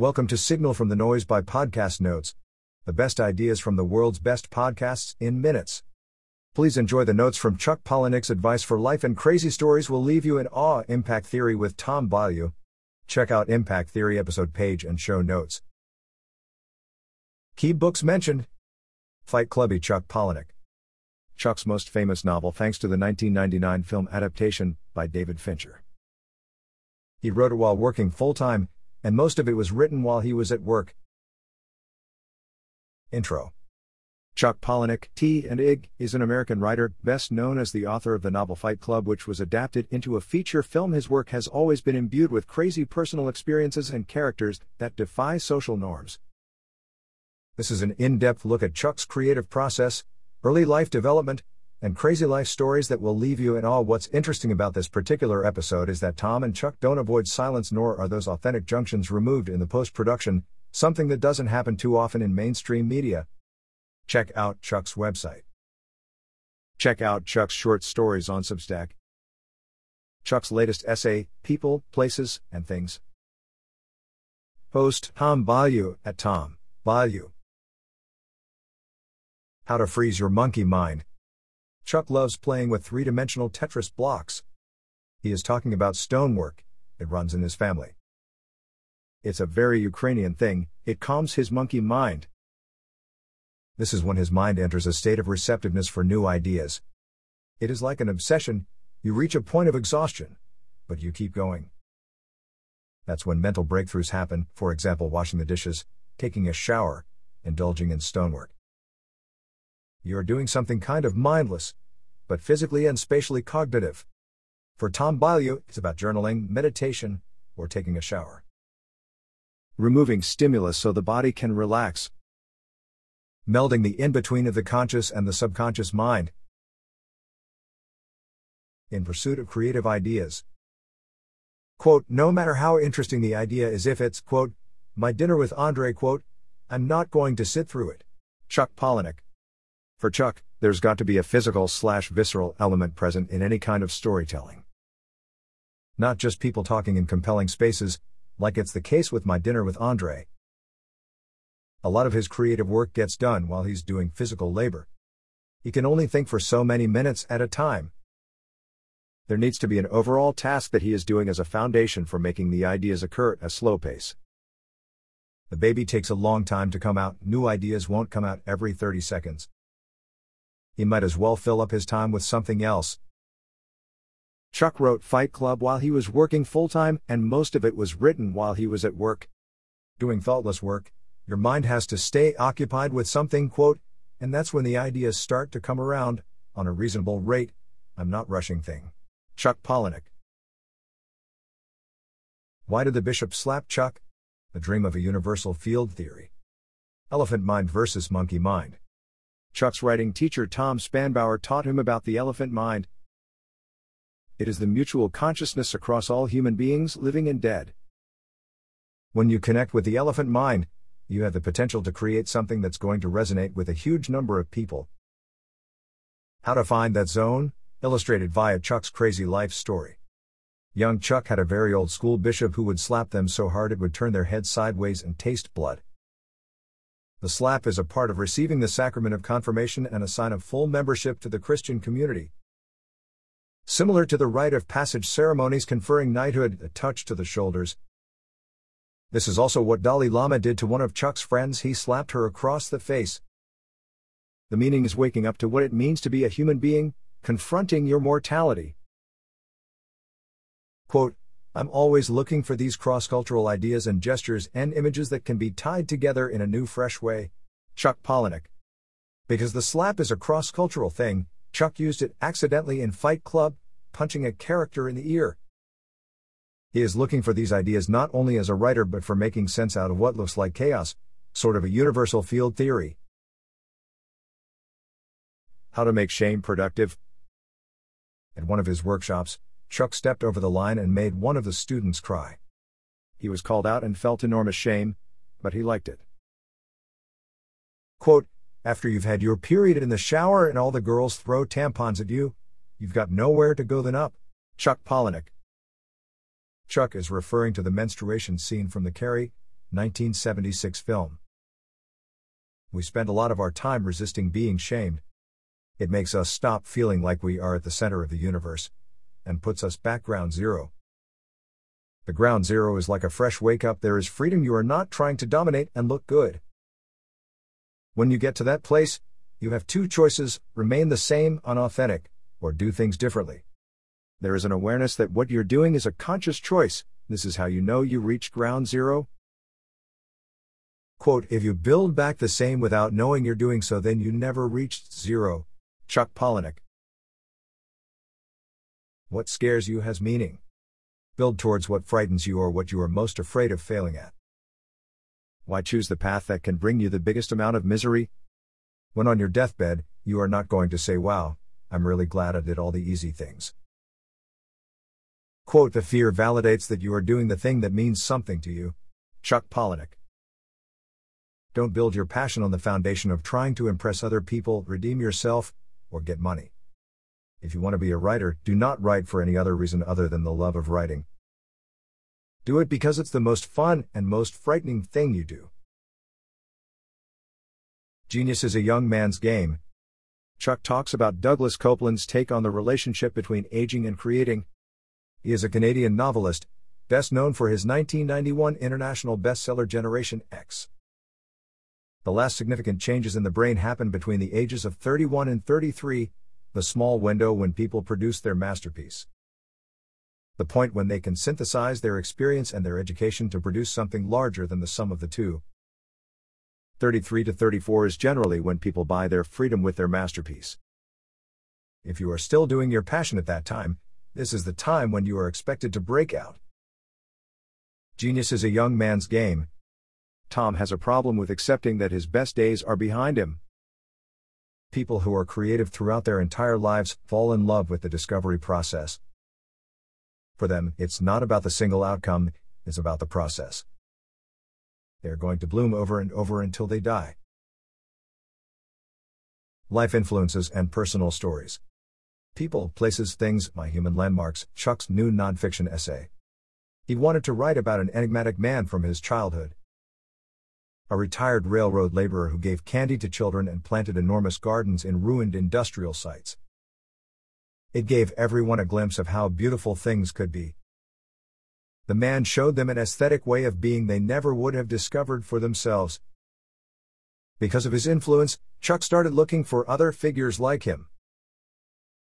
Welcome to Signal from the Noise by Podcast Notes. The best ideas from the world's best podcasts in minutes. Please enjoy the notes from Chuck Palahniuk's advice for life and crazy stories will leave you in awe. Impact Theory with Tom Bilyeu. Check out Impact Theory episode page and show notes. Key books mentioned Fight Clubby Chuck Palahniuk. Chuck's most famous novel thanks to the 1999 film adaptation by David Fincher. He wrote it while working full time, and most of it was written while he was at work. Intro Chuck Palahniuk, T and IG, is an American writer, best known as the author of the novel Fight Club, which was adapted into a feature film. His work has always been imbued with crazy personal experiences and characters that defy social norms. This is an in depth look at Chuck's creative process, early life development, and crazy life stories that will leave you in awe. What's interesting about this particular episode is that Tom and Chuck don't avoid silence nor are those authentic junctions removed in the post production, something that doesn't happen too often in mainstream media. Check out Chuck's website. Check out Chuck's short stories on Substack. Chuck's latest essay, People, Places, and Things. Host Tom Bilyeu at Tom Bilyeu. How to freeze your monkey mind. Chuck loves playing with three dimensional Tetris blocks. He is talking about stonework, it runs in his family. It's a very Ukrainian thing, it calms his monkey mind. This is when his mind enters a state of receptiveness for new ideas. It is like an obsession, you reach a point of exhaustion, but you keep going. That's when mental breakthroughs happen, for example, washing the dishes, taking a shower, indulging in stonework. You're doing something kind of mindless, but physically and spatially cognitive. For Tom Bilyeu, it's about journaling, meditation, or taking a shower. Removing stimulus so the body can relax. Melding the in between of the conscious and the subconscious mind. In pursuit of creative ideas. Quote, no matter how interesting the idea is, if it's, quote, my dinner with Andre, quote, I'm not going to sit through it. Chuck Palahniuk. For Chuck, there's got to be a physical slash visceral element present in any kind of storytelling. Not just people talking in compelling spaces, like it's the case with my dinner with Andre. A lot of his creative work gets done while he's doing physical labor. He can only think for so many minutes at a time. There needs to be an overall task that he is doing as a foundation for making the ideas occur at a slow pace. The baby takes a long time to come out, new ideas won't come out every 30 seconds he might as well fill up his time with something else. Chuck wrote Fight Club while he was working full time, and most of it was written while he was at work. Doing thoughtless work, your mind has to stay occupied with something, quote, and that's when the ideas start to come around, on a reasonable rate. I'm not rushing thing. Chuck Palahniuk. Why did the bishop slap Chuck? The dream of a universal field theory. Elephant mind versus monkey mind. Chuck's writing teacher Tom Spanbauer taught him about the elephant mind. It is the mutual consciousness across all human beings, living and dead. When you connect with the elephant mind, you have the potential to create something that's going to resonate with a huge number of people. How to find that zone? Illustrated via Chuck's crazy life story. Young Chuck had a very old school bishop who would slap them so hard it would turn their heads sideways and taste blood. The slap is a part of receiving the sacrament of confirmation and a sign of full membership to the Christian community. Similar to the rite of passage ceremonies conferring knighthood, a touch to the shoulders. This is also what Dalai Lama did to one of Chuck's friends, he slapped her across the face. The meaning is waking up to what it means to be a human being, confronting your mortality. Quote, I'm always looking for these cross cultural ideas and gestures and images that can be tied together in a new, fresh way. Chuck Palahniuk. Because the slap is a cross cultural thing, Chuck used it accidentally in Fight Club, punching a character in the ear. He is looking for these ideas not only as a writer but for making sense out of what looks like chaos, sort of a universal field theory. How to make shame productive. At one of his workshops, Chuck stepped over the line and made one of the students cry. He was called out and felt enormous shame, but he liked it. Quote, after you've had your period in the shower and all the girls throw tampons at you, you've got nowhere to go than up. Chuck Palahniuk. Chuck is referring to the menstruation scene from the Carrie, 1976 film. We spend a lot of our time resisting being shamed. It makes us stop feeling like we are at the center of the universe, and puts us back ground zero. The ground zero is like a fresh wake up, there is freedom, you are not trying to dominate and look good. When you get to that place, you have two choices remain the same, unauthentic, or do things differently. There is an awareness that what you're doing is a conscious choice. This is how you know you reached ground zero. Quote, if you build back the same without knowing you're doing so, then you never reached zero. Chuck Palahniuk. What scares you has meaning. Build towards what frightens you or what you are most afraid of failing at. Why choose the path that can bring you the biggest amount of misery? When on your deathbed, you are not going to say, Wow, I'm really glad I did all the easy things. Quote, the fear validates that you are doing the thing that means something to you. Chuck Palahniuk. Don't build your passion on the foundation of trying to impress other people, redeem yourself, or get money. If you want to be a writer, do not write for any other reason other than the love of writing. Do it because it's the most fun and most frightening thing you do. Genius is a young man's game, Chuck talks about Douglas Coupland's take on the relationship between aging and creating. He is a Canadian novelist, best known for his 1991 international bestseller Generation X. The last significant changes in the brain happen between the ages of 31 and 33, the small window when people produce their masterpiece. The point when they can synthesize their experience and their education to produce something larger than the sum of the two. 33 to 34 is generally when people buy their freedom with their masterpiece. If you are still doing your passion at that time, this is the time when you are expected to break out. Genius is a young man's game. Tom has a problem with accepting that his best days are behind him. People who are creative throughout their entire lives fall in love with the discovery process. For them, it's not about the single outcome, it's about the process. They are going to bloom over and over until they die. Life influences and personal stories. People, places, things, my human landmarks, Chuck's new nonfiction essay. He wanted to write about an enigmatic man from his childhood. A retired railroad laborer who gave candy to children and planted enormous gardens in ruined industrial sites. It gave everyone a glimpse of how beautiful things could be, the man showed them an aesthetic way of being they never would have discovered for themselves. Because of his influence, Chuck started looking for other figures like him.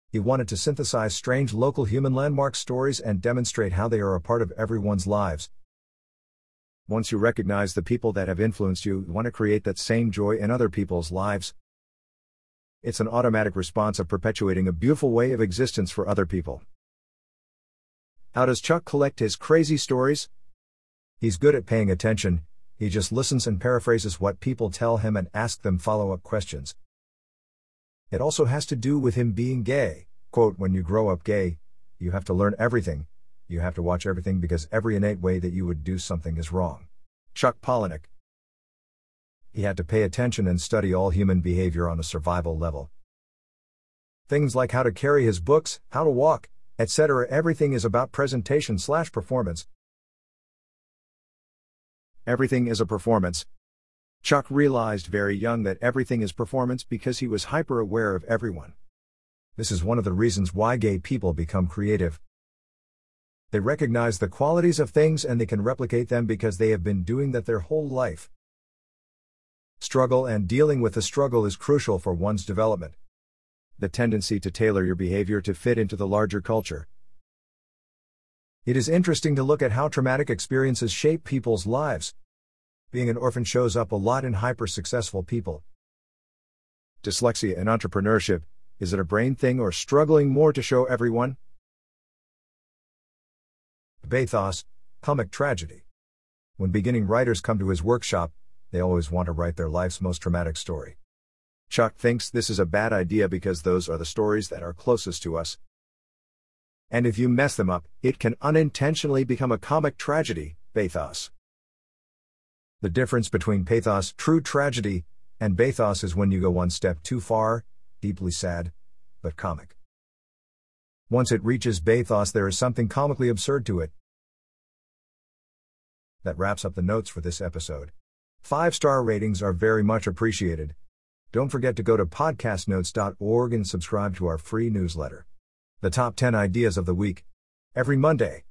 He wanted to synthesize strange local human landmark stories and demonstrate how they are a part of everyone's lives. Once you recognize the people that have influenced you, you want to create that same joy in other people's lives. It's an automatic response of perpetuating a beautiful way of existence for other people. How does Chuck collect his crazy stories? He's good at paying attention, he just listens and paraphrases what people tell him and asks them follow up questions. It also has to do with him being gay. Quote, when you grow up gay, you have to learn everything, you have to watch everything because every innate way that you would do something is wrong. Chuck Palahniuk. He had to pay attention and study all human behavior on a survival level. Things like how to carry his books, how to walk, etc. Everything is about presentation slash performance. Everything is a performance. Chuck realized very young that everything is performance because he was hyper aware of everyone. This is one of the reasons why gay people become creative. They recognize the qualities of things and they can replicate them because they have been doing that their whole life. Struggle and dealing with the struggle is crucial for one's development the tendency to tailor your behavior to fit into the larger culture. It is interesting to look at how traumatic experiences shape people's lives. Being an orphan shows up a lot in hyper successful people. Dyslexia and entrepreneurship is it a brain thing or struggling more to show everyone? Bathos, comic tragedy. When beginning writers come to his workshop, they always want to write their life's most traumatic story. Chuck thinks this is a bad idea because those are the stories that are closest to us. And if you mess them up, it can unintentionally become a comic tragedy, pathos. The difference between pathos, true tragedy, and bathos is when you go one step too far, deeply sad, but comic. Once it reaches bathos, there is something comically absurd to it. That wraps up the notes for this episode. Five star ratings are very much appreciated. Don't forget to go to podcastnotes.org and subscribe to our free newsletter. The top 10 ideas of the week. Every Monday.